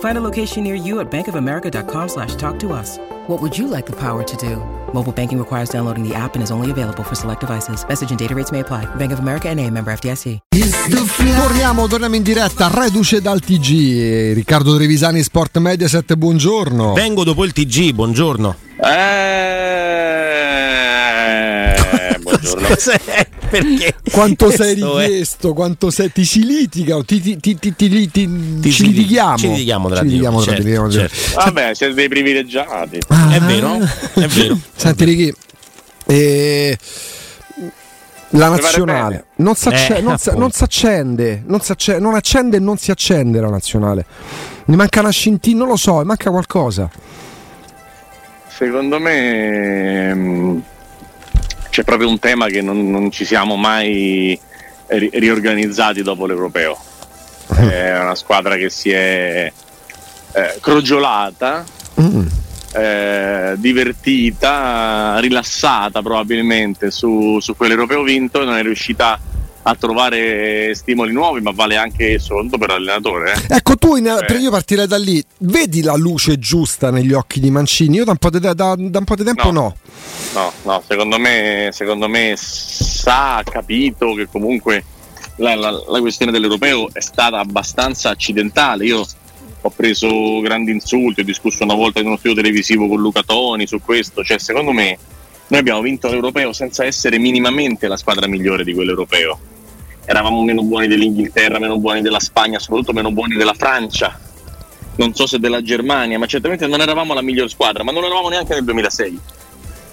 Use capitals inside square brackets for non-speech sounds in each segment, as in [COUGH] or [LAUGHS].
Find a location near you at bankofamerica.com slash talk to us. What would you like the power to do? Mobile banking requires downloading the app and is only available for select devices. Message and data rates may apply. Bank of America and a member FDIC. Torniamo, torniamo in diretta, reduce dal TG. Riccardo Trevisani, Sport Mediaset, buongiorno. Vengo dopo il TG, buongiorno. Eh, buongiorno. [LAUGHS] Cos'è? Perché? [LAUGHS] Quanto sei Questo è- richiesto, quanto sei. Ti ci litiga, ti, ti, ti, ti, ti, ti- Ti ci litighiamo. ci litighiamo tra Ci di litighiamo noi, tra di certo, noi. certo. Vabbè, siete dei privilegiati. Ah. È vero, è vero. Senti, Ricky, eh, la nazionale non si Eh, non si- appunto. non si accende, non si acce- non accende e non si accende la nazionale. Mi manca una scintilla, non lo so, mi manca qualcosa. Secondo me mm, c'è proprio un tema che non, non ci siamo mai ri- riorganizzati dopo l'europeo. È una squadra che si è eh, crogiolata, Mm. eh, divertita, rilassata probabilmente su, su quell'europeo vinto e non è riuscita a trovare stimoli nuovi, ma vale anche soprattutto per l'allenatore. eh. Ecco, tu in- Eh. per io partirei da lì. Vedi la luce giusta negli occhi di Mancini? Io da un po' di, da- da un po' di tempo no. No. No, no, secondo me, secondo me sa, ha capito che comunque la, la- la questione dell'europeo è stata abbastanza accidentale. Io ho preso grandi insulti, ho discusso una volta in uno studio televisivo con Luca Toni su questo. Cioè, secondo me, noi abbiamo vinto l'europeo senza essere minimamente la squadra migliore di quell'europeo. Eravamo meno buoni dell'Inghilterra, meno buoni della Spagna, soprattutto meno buoni della Francia. Non so se della Germania, ma certamente non eravamo la miglior squadra, ma non eravamo neanche nel 2006.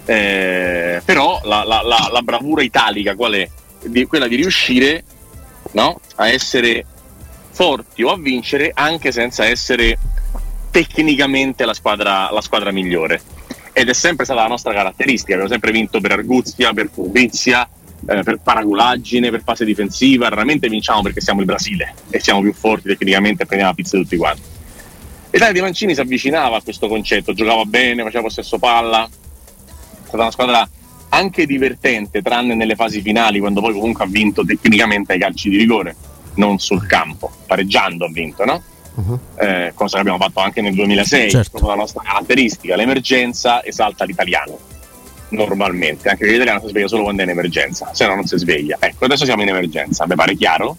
Eh, però la, la- la- la bravura italica qual è? Di- quella di riuscire no? a essere forti o a vincere anche senza essere tecnicamente la squadra, squadra migliore. Ed è sempre stata la nostra caratteristica, abbiamo sempre vinto per arguzia, per furbizia, eh, per paragulaggine, per fase difensiva, raramente vinciamo perché siamo il Brasile e siamo più forti tecnicamente e prendiamo la pizza tutti quanti. L'Italia di Mancini si avvicinava a questo concetto, giocava bene, faceva possesso palla, è stata una squadra anche divertente, tranne nelle fasi finali, quando poi comunque ha vinto tecnicamente ai calci di rigore, non sul campo, pareggiando ha vinto, no? Eh, cosa che abbiamo fatto anche nel 2006, Certo. proprio la nostra caratteristica, l'emergenza esalta l'italiano, normalmente, anche perché l'italiano si sveglia solo quando è in emergenza, se no non si sveglia. Ecco, adesso siamo in emergenza, mi pare chiaro,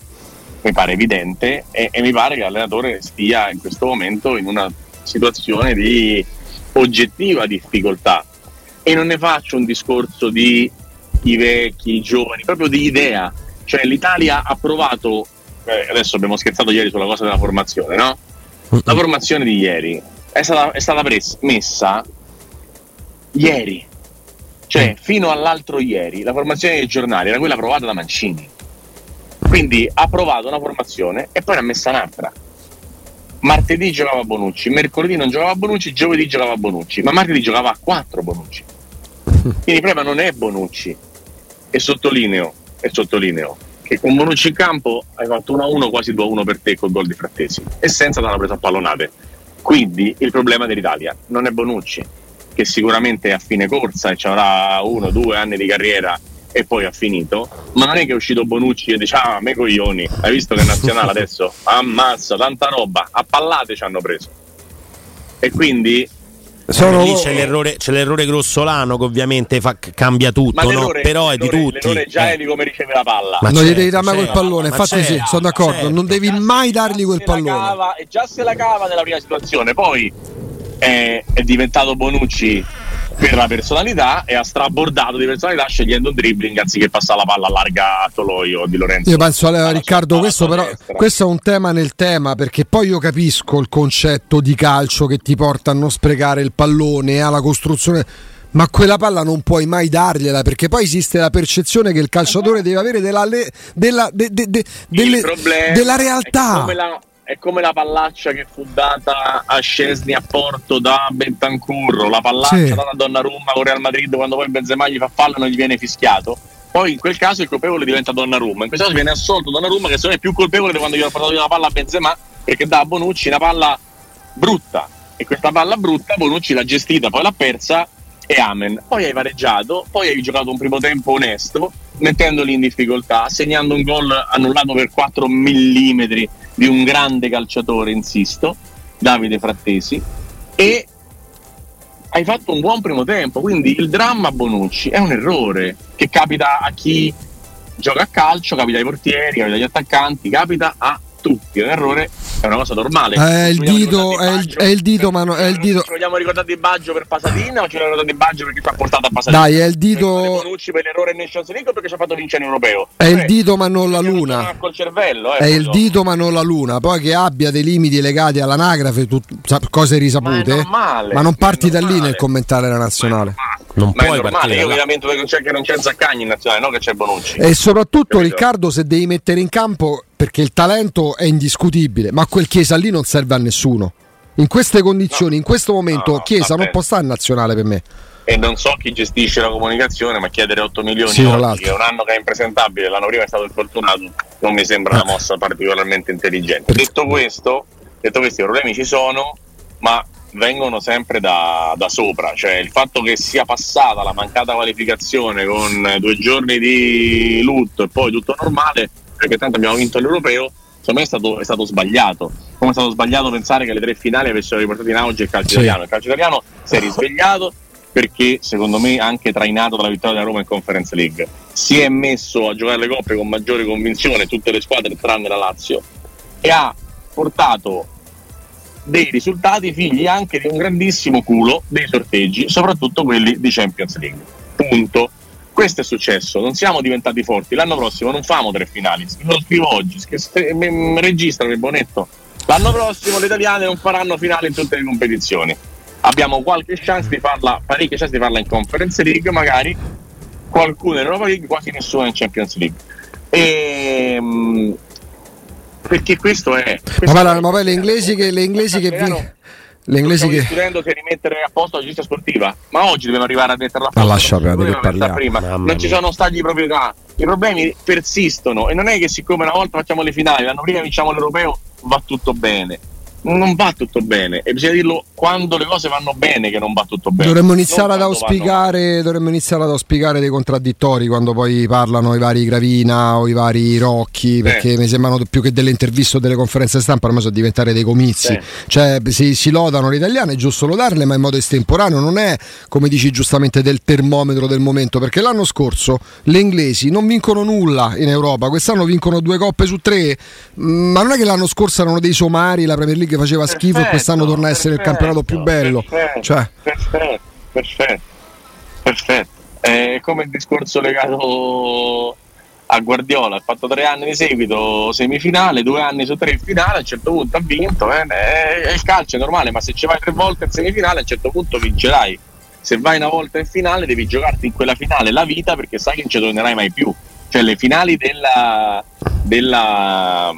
mi pare evidente e, e mi pare che l'allenatore stia in questo momento in una situazione di oggettiva difficoltà e non ne faccio un discorso di i vecchi, i giovani, proprio di idea. Cioè l'Italia ha provato, eh, adesso abbiamo scherzato ieri sulla cosa della formazione, no? La formazione di ieri è stata, è stata pres- messa ieri, cioè fino all'altro ieri la formazione dei giornali era quella provata da Mancini. Quindi ha provato una formazione e poi ne ha messa un'altra. Martedì giocava Bonucci, mercoledì non giocava Bonucci, giovedì giocava Bonucci, ma martedì giocava a 4 Bonucci. [LAUGHS] Quindi il problema non è Bonucci. E sottolineo, e sottolineo che con Bonucci in campo hai fatto 1-1, quasi 2-1 per te col gol di Frattesi e senza dare presa a pallonate. Quindi il problema dell'Italia non è Bonucci, che sicuramente è a fine corsa e ci avrà uno o due anni di carriera e poi ha finito, ma non è che è uscito Bonucci e dice ah me coglioni, hai visto che è nazionale [LAUGHS] adesso? Ammazza, tanta roba, a pallate ci hanno preso. E quindi sono... Lì c'è l'errore, c'è l'errore grossolano che ovviamente fa, cambia tutto, no? però è di tutti. L'errore già è di come riceve la palla. Ma non gli devi dare mai quel pallone, infatti sì, sono d'accordo, certo. non devi mai dargli quel pallone. Cava, e già se la cava nella prima situazione, poi è, è diventato Bonucci per la personalità e ha strabordato di personalità scegliendo un dribbling anziché passare la palla larga a Toloio di Lorenzo. Io penso a Riccardo, questo però questo è un tema nel tema perché poi io capisco il concetto di calcio che ti porta a non sprecare il pallone, alla costruzione ma quella palla non puoi mai dargliela perché poi esiste la percezione che il calciatore deve avere della, della, de, de, de, delle, della realtà è come la pallaccia che fu data a Scesni a Porto da Bentancurro, la pallaccia sì. data a Donnarumma con Real Madrid quando poi Benzema gli fa fallo e non gli viene fischiato. Poi in quel caso il colpevole diventa Donnarumma, in questo caso viene assolto Donnarumma che secondo me è più colpevole di quando gli ha portato via la palla a Benzema perché dà a Bonucci una palla brutta e questa palla brutta Bonucci l'ha gestita, poi l'ha persa e amen. Poi hai pareggiato, poi hai giocato un primo tempo onesto, mettendoli in difficoltà, segnando un gol annullato per 4 mm di un grande calciatore, insisto, Davide Frattesi, e hai fatto un buon primo tempo, quindi il dramma Bonucci è un errore che capita a chi gioca a calcio, capita ai portieri, capita agli attaccanti, capita a tutti, è un errore, è una cosa normale. È il dito, è il, è il dito, ma no, è il dito. Ci vogliamo ricordare di Baggio per Pasadena o ci vogliamo ricordare di Baggio perché ci ha portato a Pasadena? Dai, è il dito. Bonucci per l'errore in Nations League perché ci ha fatto vincere in europeo. È il dito, ma non la luna. Col cervello, eh, è il dito, ma non la luna. Poi che abbia dei limiti legati all'anagrafe, tut... cose risapute. Ma, ma non parti da lì nel commentare la nazionale. Non ma puoi è normale, io mi lamento che non c'è, che non c'è Zaccagni in nazionale, no che c'è Bonucci. E soprattutto? Riccardo, se devi mettere in campo perché il talento è indiscutibile, ma quel Chiesa lì non serve a nessuno. In queste condizioni, no, in questo momento, no, Chiesa non può stare in nazionale per me. E non so chi gestisce la comunicazione, ma chiedere 8 milioni sì, oggi, che è un anno che è impresentabile, l'anno prima è stato infortunato, non mi sembra una mossa particolarmente intelligente. Detto questo, detto questo, i problemi ci sono, ma vengono sempre da, da, sopra, cioè il fatto che sia passata la mancata qualificazione con due giorni di lutto e poi tutto normale perché tanto abbiamo vinto l'europeo, secondo me è stato, è stato, sbagliato. Come è stato sbagliato pensare che le tre finali avessero riportato in auge il calcio sì. italiano. Il calcio italiano si è risvegliato perché secondo me anche trainato dalla vittoria della Roma in Conference League. Si è messo a giocare le coppe con maggiore convinzione tutte le squadre tranne la Lazio e ha portato dei risultati figli anche di un grandissimo culo dei sorteggi, soprattutto quelli di Champions League. Punto. Questo è successo, non siamo diventati forti. L'anno prossimo non famo tre finali. Lo scrivo oggi, registrano il bonetto. L'anno prossimo le italiane non faranno finali in tutte le competizioni. Abbiamo qualche chance di farla, parecchie chance di farla in Conference League, magari qualcuno in Europa League, quasi nessuno in Champions League. E, ehm, perché questo è. Questo ma, guarda, ma poi le inglesi che, le inglesi che vi le inglesi che discutendo se rimettere a posto la giustizia sportiva, ma oggi dobbiamo arrivare a metterla a posto. Ma lascia perdere che parliamo. Prima. Non ci sono stati di proprietà, i problemi persistono e non è che siccome una volta facciamo le finali, l'anno prima vinciamo l'europeo, va tutto bene non va tutto bene e bisogna dirlo quando le cose vanno bene che non va tutto bene. Dovremmo iniziare, ad auspicare, dovremmo iniziare ad auspicare dei contraddittori quando poi parlano i vari Gravina o i vari Rocchi, perché eh. mi sembrano più che delle interviste o delle conferenze stampa, ormai sono diventare dei comizi. Eh. Cioè si, si, lodano le italiane, è giusto lodarle, ma in modo estemporaneo, non è come dici giustamente del termometro del momento, perché l'anno scorso le inglesi non vincono nulla in Europa, quest'anno vincono due coppe su tre, ma non è che l'anno scorso erano dei somari, la Premier League che faceva perfetto, schifo e quest'anno torna a essere perfetto, il campionato più bello. Perfetto, cioè. perfetto, perfetto, perfetto. È come il discorso legato a Guardiola, ha fatto tre anni di seguito semifinale, due anni su tre in finale, a un certo punto ha vinto, eh? è il calcio è normale, ma se ci vai tre volte in semifinale a un certo punto vincerai. Se vai una volta in finale devi giocarti in quella finale la vita perché sai che non ci tornerai mai più. Cioè le finali della, della,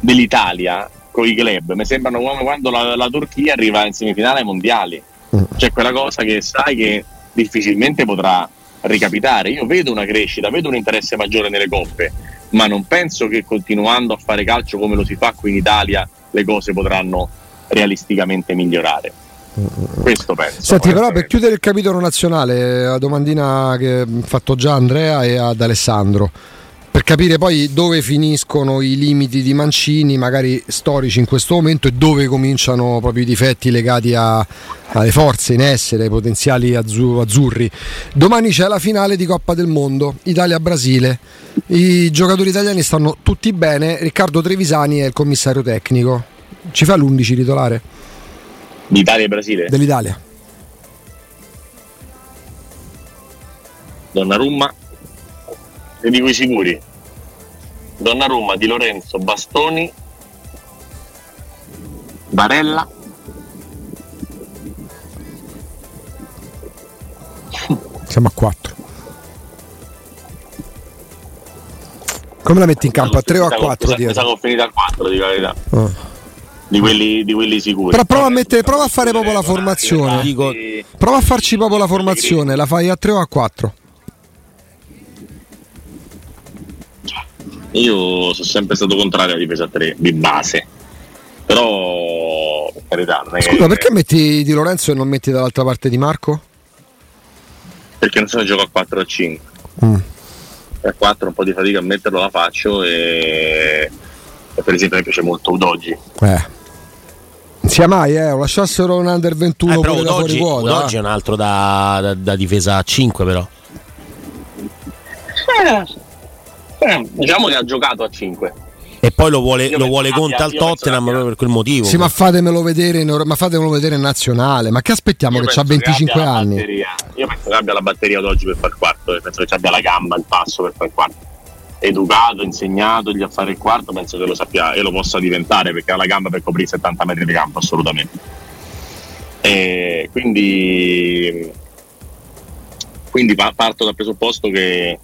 dell'Italia con i club. Mi sembrano come quando la, la, Turchia arriva in semifinale ai mondiali. Mm. C'è quella cosa che sai che difficilmente potrà ricapitare. Io vedo una crescita, vedo un interesse maggiore nelle coppe, ma non penso che continuando a fare calcio come lo si fa qui in Italia le cose potranno realisticamente migliorare. Questo penso. Senti, però per chiudere il capitolo nazionale, la domandina che ha fatto già Andrea e ad Alessandro capire poi dove finiscono i limiti di Mancini, magari storici in questo momento, e dove cominciano proprio i difetti legati a, alle forze in essere, ai potenziali azzurri. Domani c'è la finale di Coppa del Mondo, Italia-Brasile. I giocatori italiani stanno tutti bene, Riccardo Trevisani è il commissario tecnico. Ci fa l'11 titolare? D'Italia e Brasile? Dell'Italia. Donnarumma ti dico i sicuri. Donnarumma, Di Lorenzo, Bastoni, Barella. Siamo a 4. Come la metti in campo? A 3 o a 4? Mi sa che ho finito a 4 di verità. Oh. Di quelli, di quelli, sicuri. Però prova a, mettere, prova a fare proprio la formazione. Dico, prova a farci proprio la formazione. La fai a 3 o a 4? Io sono sempre stato contrario alla difesa a 3 di base. Però, per carità, non è Scusa, che... perché metti Di Lorenzo e non metti dall'altra parte di Marco? Perché non so se gioco a 4 o a 5. Mm. A 4 un po' di fatica a metterlo la faccio e, e per esempio mi piace molto Udogi. Eh. Sia mai, eh, lo lasciassero un under 21 eh, però Udogi eh. è un altro da, da, da difesa a 5 però. Eh, eh, diciamo che ha giocato a 5. E poi lo vuole, lo vuole Conte al Tottenham proprio per quel motivo. Sì, ma fatemelo vedere, ma fatemelo vedere in nazionale. Ma che aspettiamo? Io che ha 25 che anni. Io penso che abbia la batteria d'oggi per far quarto. Penso che abbia la gamba, il passo per far quarto. Educato, insegnato gli a fare il quarto, penso che lo sappia e lo possa diventare perché ha la gamba per coprire 70 metri di campo, assolutamente. E quindi, quindi parto dal presupposto che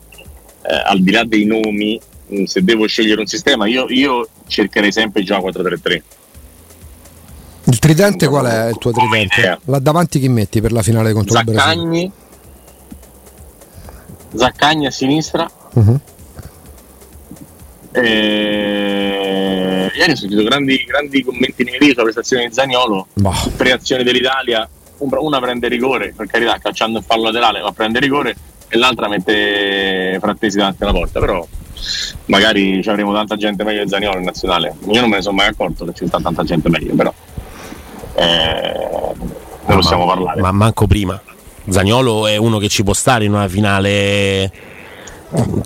eh, al di là dei nomi, mm, se devo scegliere un sistema, io, io cercherei sempre già 4-3-3. Il tridente qual è il tuo tridente? Là davanti chi metti per la finale contro Zaccagni, il Brasile? Zaccagni a sinistra. Uh-huh. E... Ieri ho sentito grandi, grandi commenti negativi sulla prestazione di Zagnolo. Boh. Tre azioni dell'Italia, una prende rigore, per carità, calciando il fallo laterale, ma prende rigore e l'altra mette Frattesi davanti alla porta, però magari ci avremo tanta gente meglio di Zaniolo in nazionale. Io non me ne sono mai accorto che ci sta tanta gente meglio, però eh, ne possiamo ma, parlare. Ma manco prima. Zagnolo è uno che ci può stare in una finale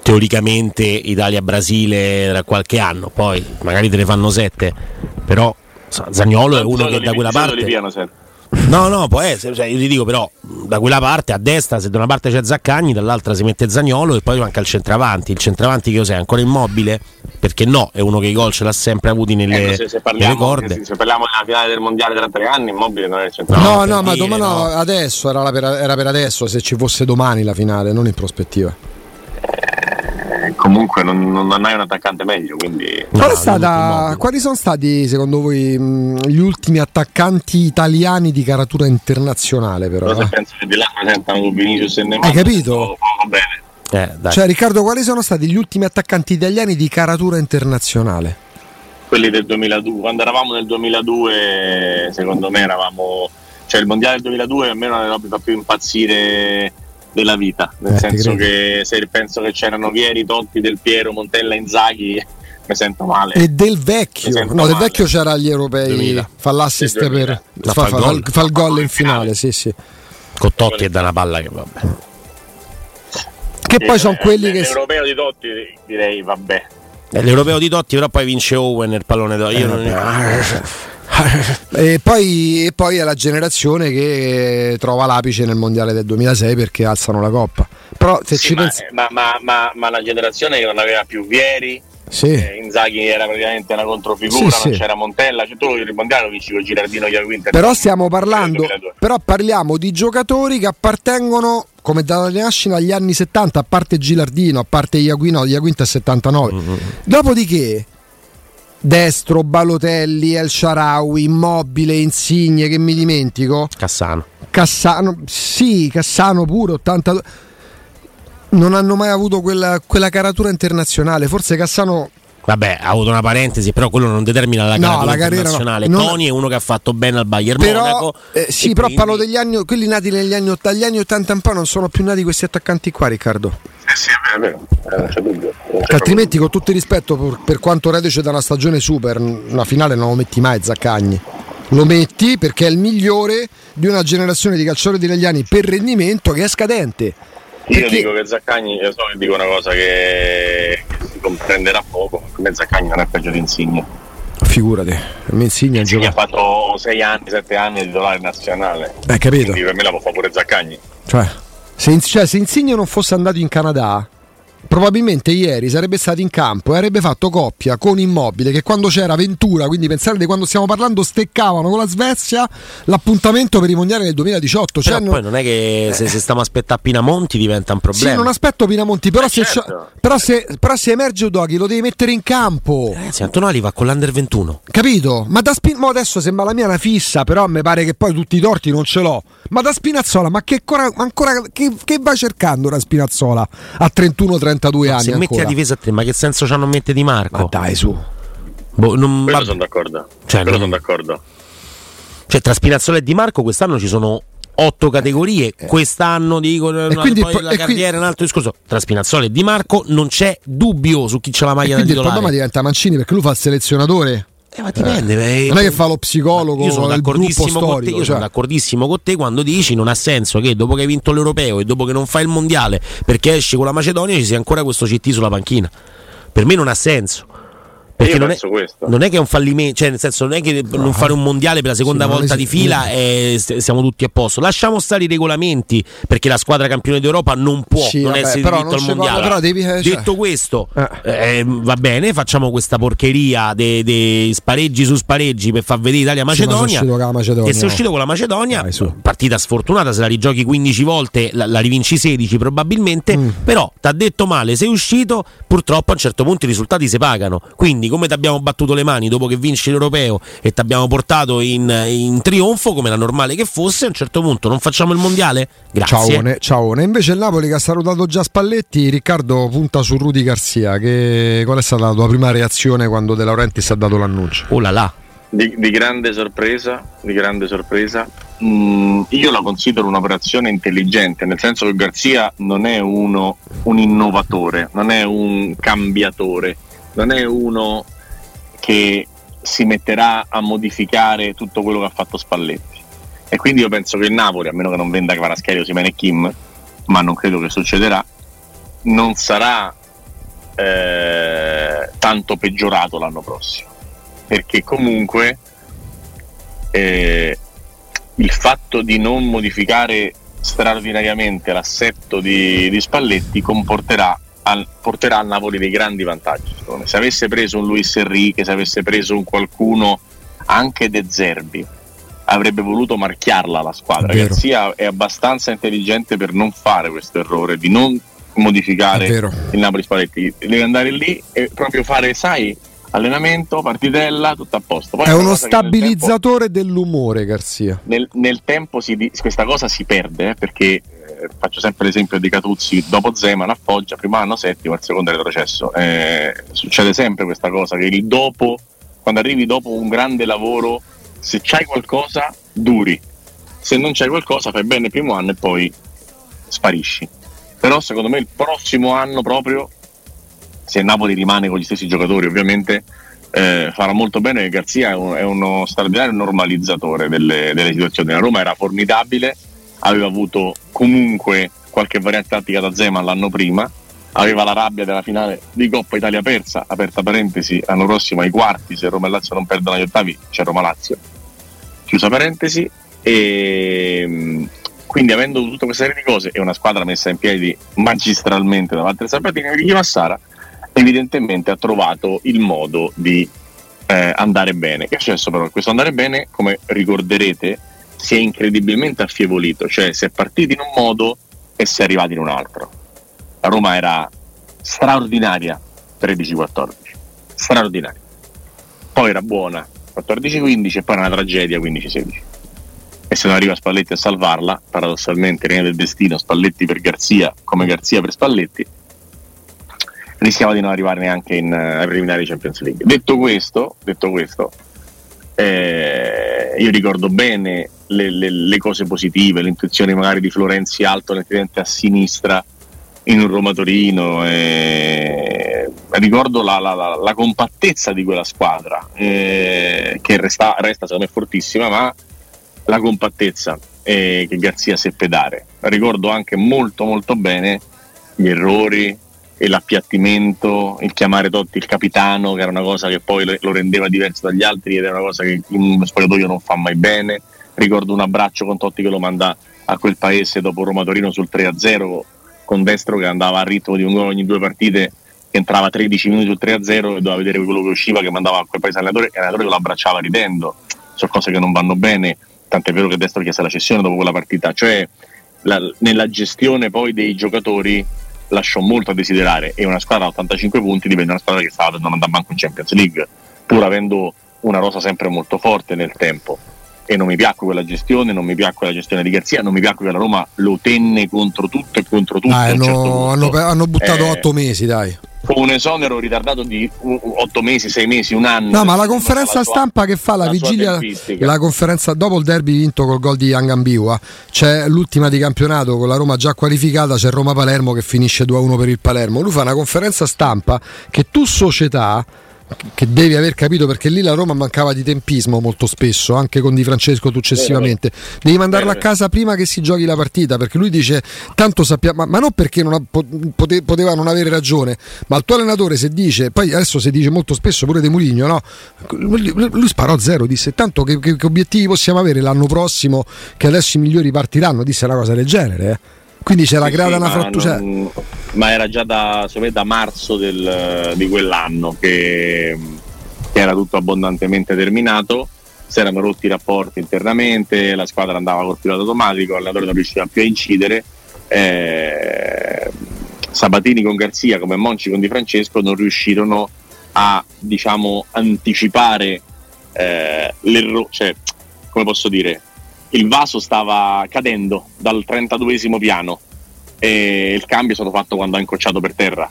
teoricamente Italia-Brasile tra qualche anno, poi magari te ne fanno sette, però Zagnolo è uno che da quella parte... No, no, può essere, cioè, io ti dico però, da quella parte a destra, se da una parte c'è Zaccagni, dall'altra si mette Zagnolo e poi manca il centravanti. Il centravanti che cos'è? Ancora immobile? Perché no, è uno che i gol ce l'ha sempre avuti nelle, eh, se, parliamo, nelle corde. Se, se, parliamo della finale del mondiale tra tre anni, immobile non è il centravanti. No, no, ma domani no. adesso, era per, era per adesso, se ci fosse domani la finale, non in prospettiva comunque non, non, hai un attaccante meglio. Quindi... No, stata, quali sono stati secondo voi mh, gli ultimi attaccanti italiani di caratura internazionale? Però, però eh? penso che di là presentano Vinicius e Neymar. Hai capito? Va bene. Eh, cioè, Riccardo, quali sono stati gli ultimi attaccanti italiani di caratura internazionale? Quelli del 2002. Quando eravamo nel 2002, secondo me eravamo. Cioè, il mondiale del 2002 almeno robe fa più impazzire della vita, nel eh, senso che se penso che c'erano Vieri, Totti, Del Piero, Montella, Inzaghi, mi sento male. E del vecchio, no, male. del vecchio c'era agli europei, 2000. fa l'assist per fa, fa, fa, gol. fa, il gol in finale, sì, sì. Con Totti è da una palla che vabbè. Che poi sono quelli che l'europeo di Totti direi vabbè. L'europeo di Totti però poi vince Owen nel pallone d'oro. Io eh, non e, poi, e, poi, è la generazione che trova l'apice nel mondiale del 2006 perché alzano la coppa. Però se sì, ci ma, pensi... ma, ma, ma, ma, la generazione che non aveva più Vieri, sì. eh, Inzaghi era praticamente una controfigura, sì, non sì. c'era Montella, cioè tu il mondiale lo vinci con Girardino Iaquinter. Però stiamo parlando, però parliamo di giocatori che appartengono come dalla nascita agli anni 70, a parte Gilardino, a parte Iaquino, Iaquinta è 79. Mm-hmm. Dopodiché Destro, Balotelli, El Sharawi, Immobile, Insigne, che mi dimentico. Cassano. Cassano, sì, Cassano pure, 82. Non hanno mai avuto quella, quella caratura internazionale. Forse Cassano Vabbè, ha avuto una parentesi, però quello non determina la No, carriera la carriera no. internazionale. Non- Tony è uno che ha fatto bene al Bayern Però, Monaco. eh, sì, però quindi- parlo degli anni, quelli nati negli anni, ott- dagli anni 80 in poi non sono più nati questi attaccanti qua, Riccardo. Eh sì, è vero, eh, non c'è dubbio. Non c'è altrimenti, con tutto il rispetto per, per quanto reduce da una stagione super, una finale non lo metti mai Zaccagni. Lo metti perché è il migliore di una generazione di calciatori italiani per rendimento che è scadente. Io Perché- dico che Zaccagni, io so che dico una cosa che si comprenderà poco, ma per me Zaccagni non è peggio di Insigne. Figurati, Insigne ha Insigne ha fatto 6 anni, 7 anni di titolare nazionale. Eh, capito? Quindi per me la può fare pure Zaccagni. Cioè, se, cioè, se Insigne non fosse andato in Canada, probabilmente ieri sarebbe stato in campo e avrebbe fatto coppia con Immobile che quando c'era Ventura, quindi pensate di quando stiamo parlando, steccavano con la Svezia l'appuntamento per i mondiali del 2018. Cioè, Però non- poi non è che se, se stiamo a aspettare Pinamonti diventa un Sì, problema. non aspetto Pinamonti, però, Eh, se, certo. però, se, però se emerge Udoghi lo devi mettere in campo. Ragazzi, Antonali va con l'Under 21. Capito? Ma da Spin- mo adesso sembra la mia una fissa, però mi pare che poi tutti i torti non ce l'ho. Ma da Spinazzola, ma che ancora, ancora che, che vai cercando da Spinazzola a 31-32 anni? se metti ancora? la difesa a tre, ma che senso c'hanno mette Di Marco? Ma dai, su. Boh, non- Quello ma- sono d'accordo. Cioè, Quello non- sono d'accordo. Cioè, tra Spinazzola e Di Marco quest'anno ci sono otto categorie. Quest'anno dico una- Eh. quindi poi po- la e carriera quindi- è un altro discorso. Tra Spinazzola e Di Marco non c'è dubbio su chi c'ha la E maglia da quindi il titolare. problema diventa Mancini perché lui fa il selezionatore. Eh, ma dipende. eh. Non è che fa lo psicologo Io sono d'accordissimo con te, storico. io sono cioè. d'accordissimo con te quando dici non ha senso che dopo che hai vinto l'europeo e dopo che non fai il mondiale perché esci con la Macedonia ci sia ancora questo CT sulla panchina. Per me non ha senso. Perché non è, non è che è un fallimento, cioè nel senso non è che non fare un mondiale per la seconda Sì, volta lei di si- fila e st- siamo tutti a posto. Lasciamo stare i regolamenti perché la squadra campione d'Europa non può Sì, non vabbè, essere però diritto non al mondiale. parla, devi- eh, cioè- Detto questo, Eh. eh, va bene, facciamo questa porcheria dei dei spareggi su spareggi per far vedere Sì, ma sono Italia-Macedonia. e sei no. uscito con la Macedonia, Dai, partita sfortunata, se la rigiochi 15 volte la, la rivinci 16 probabilmente, Mm. però ti ha detto male, sei uscito, purtroppo a un certo punto i risultati si pagano. Quindi come ti abbiamo battuto le mani dopo che vinci l'europeo e ti abbiamo portato in, in trionfo, come era normale che fosse, a un certo punto non facciamo il mondiale? Grazie. Ciaone, ciaone. Invece il Napoli che ha salutato già Spalletti, Riccardo punta su Rudy Garcia. Che... Qual è stata la tua prima reazione quando De Laurentiis ha dato l'annuncio? Oh là là. Di, di grande sorpresa, di grande sorpresa. Mm, io la considero un'operazione intelligente, nel senso che Garzia non è uno, un innovatore, non è un cambiatore, non è uno che si metterà a modificare tutto quello che ha fatto Spalletti. E quindi io penso che il Napoli, a meno che non venda Kvaratskhelia, Osimhen e Kim, ma non credo che succederà, non sarà eh, tanto peggiorato l'anno prossimo perché comunque eh, il fatto di non modificare straordinariamente l'assetto di, di Spalletti comporterà al, porterà al Napoli dei grandi vantaggi. Se avesse preso un Luis Enrique, se avesse preso un qualcuno anche De Zerbi, avrebbe voluto marchiarla la squadra. È. Garzia è abbastanza intelligente per non fare questo errore, di non modificare il Napoli Spalletti. Deve andare lì e proprio fare, sai, allenamento, partitella, tutto a posto. Poi È uno nel tempo- stabilizzatore dell'umore, Garcia. nel, nel tempo si questa cosa si perde eh, perché faccio sempre l'esempio di Catuzzi dopo Zeman a Foggia primo anno settimo al secondo retrocesso. Eh, succede sempre questa cosa che il dopo quando arrivi dopo un grande lavoro se c'hai qualcosa duri. Se non c'hai qualcosa fai bene il primo anno e poi sparisci. Però secondo me il prossimo anno proprio se il Napoli rimane con gli stessi giocatori ovviamente eh, farà molto bene. Che Garzia è, un- è uno straordinario normalizzatore delle, delle situazioni. La Roma era formidabile, aveva avuto comunque qualche variante tattica da Zeman l'anno prima, aveva la rabbia della finale di Coppa Italia persa, aperta parentesi, l'anno prossimo ai quarti, se Roma e Lazio non perdono agli ottavi c'è Roma-Lazio, chiusa parentesi, e mh, quindi avendo tutta questa serie di cose e una squadra messa in piedi magistralmente da Walter Sabatini e Ricky Massara, evidentemente ha trovato il modo di eh, andare bene. Che è successo però? Questo andare bene, come ricorderete, si è incredibilmente affievolito, cioè si è partiti in un modo e si è arrivati in un altro. La Roma era straordinaria 13-14, straordinaria. Poi era buona 14-15 e poi era una tragedia 15-16. E se non arriva Spalletti a salvarla, paradossalmente, regna del destino, Spalletti per Garzia come Garzia per Spalletti, rischiava di non arrivare neanche in, uh, ai preliminari Champions League. Detto questo, detto questo eh, io ricordo bene le, le, le, cose positive, l'intuizione magari di Florenzi alto nettamente a sinistra in un Roma Torino. Eh, ricordo la, la, la, la, compattezza di quella squadra eh, che resta, resta secondo me fortissima, ma la compattezza eh, che Garzia seppe dare. Ricordo anche molto molto bene gli errori, e l'appiattimento, il chiamare Totti il capitano, che era una cosa che poi lo rendeva diverso dagli altri ed era una cosa che in uno spogliatoio non fa mai bene. Ricordo un abbraccio con Totti che lo manda a quel paese dopo Roma Torino sul 3-0 con Destro che andava a ritmo di un gol ogni due partite che entrava 13 minuti sul 3-0 e doveva vedere quello che usciva che mandava a quel paese allenatore e l'allenatore lo abbracciava ridendo sono cose che non vanno bene tant'è vero che Destro chiese la cessione dopo quella partita cioè la, nella gestione poi dei giocatori lasciò molto a desiderare e una squadra a 85 punti divenne una squadra che stava andando a banco in Champions League pur avendo una rosa sempre molto forte nel tempo e non mi piacque quella gestione, non mi piacque la gestione di Garzia, non mi piacque che la Roma lo tenne contro tutto e contro tutto. Dai, hanno, certo hanno, hanno, buttato eh, otto mesi, dai. Con un esonero ritardato di otto mesi, sei mesi, un anno. No, ma la conferenza sua, stampa che fa la, la vigilia, la conferenza dopo il derby vinto col gol di Angambiua, c'è l'ultima di campionato con la Roma già qualificata, c'è Roma-Palermo che finisce 2-1 per il Palermo. Lui fa una conferenza stampa che tu società che devi aver capito perché lì la Roma mancava di tempismo molto spesso, anche con Di Francesco successivamente. Devi mandarlo a casa prima che si giochi la partita perché lui dice tanto sappiamo, ma, ma non perché non ha, pote, poteva non avere ragione, ma il tuo allenatore se dice, poi adesso si dice molto spesso pure De Murigno, no? lui, lui sparò a zero, disse tanto che, che, che, obiettivi possiamo avere l'anno prossimo che adesso i migliori partiranno, disse una cosa del genere. Eh? Quindi c'era sì, creata sì, una frattura. Non... Ma era già da, da marzo del, di quell'anno che, che, era tutto abbondantemente terminato. Si erano rotti i rapporti internamente, la squadra andava col pilota automatico, l'allenatore non riusciva più a incidere. Eh, Sabatini con Garzia come Monci con Di Francesco non riuscirono a diciamo anticipare eh, l'errore, cioè come posso dire, il vaso stava cadendo dal 32esimo piano e il cambio è stato fatto quando ha incrociato per terra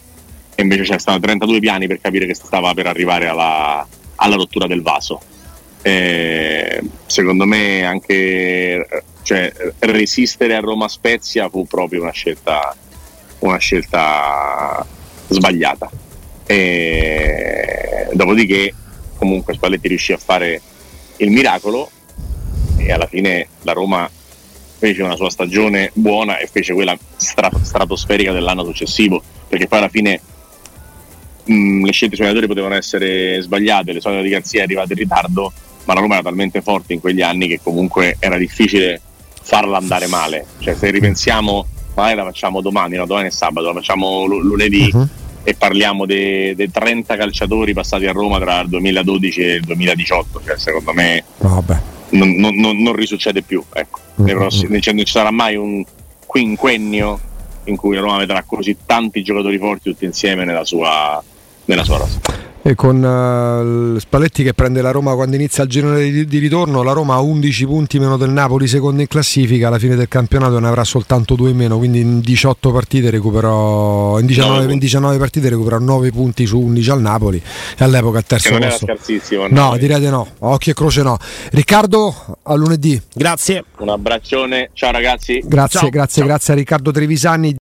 e invece c'è stato 32 piani per capire che stava per arrivare alla, alla rottura del vaso. E secondo me anche cioè, resistere a Roma Spezia fu proprio una scelta, una scelta sbagliata. E dopodiché comunque Spalletti riuscì a fare il miracolo e alla fine la Roma fece una sua stagione buona e fece quella strat- stratosferica dell'anno successivo, perché poi alla fine mh, le scelte sui allenatori potevano essere sbagliate, le solite di Garzia è arrivata in ritardo, ma la Roma era talmente forte in quegli anni che comunque era difficile farla andare male. Cioè se ripensiamo, magari la facciamo domani, no? domani è sabato, la facciamo l- lunedì. Uh-huh. E parliamo dei de 30 calciatori passati a Roma tra il 2012 e il 2018. Cioè, secondo me, Vabbè non, non, non, non risuccede più. Ecco. Mm-hmm. Prossimi, cioè, non ci sarà mai un quinquennio in cui Roma vedrà così tanti giocatori forti tutti insieme nella sua, nella sua rosa con uh, Spalletti che prende la Roma quando inizia il girone di, di, ritorno, la Roma ha 11 punti meno del Napoli, secondo in classifica, alla fine del campionato ne avrà soltanto 2 in meno, quindi in 18 partite recuperò in 19, in 19 partite recuperò 9 punti su 11 al Napoli e all'epoca al terzo posto. No, direi di no, occhio e croce no. Riccardo, a lunedì. Grazie. Un abbraccione, ciao ragazzi. Grazie, ciao. grazie, ciao. grazie a Riccardo Trevisani.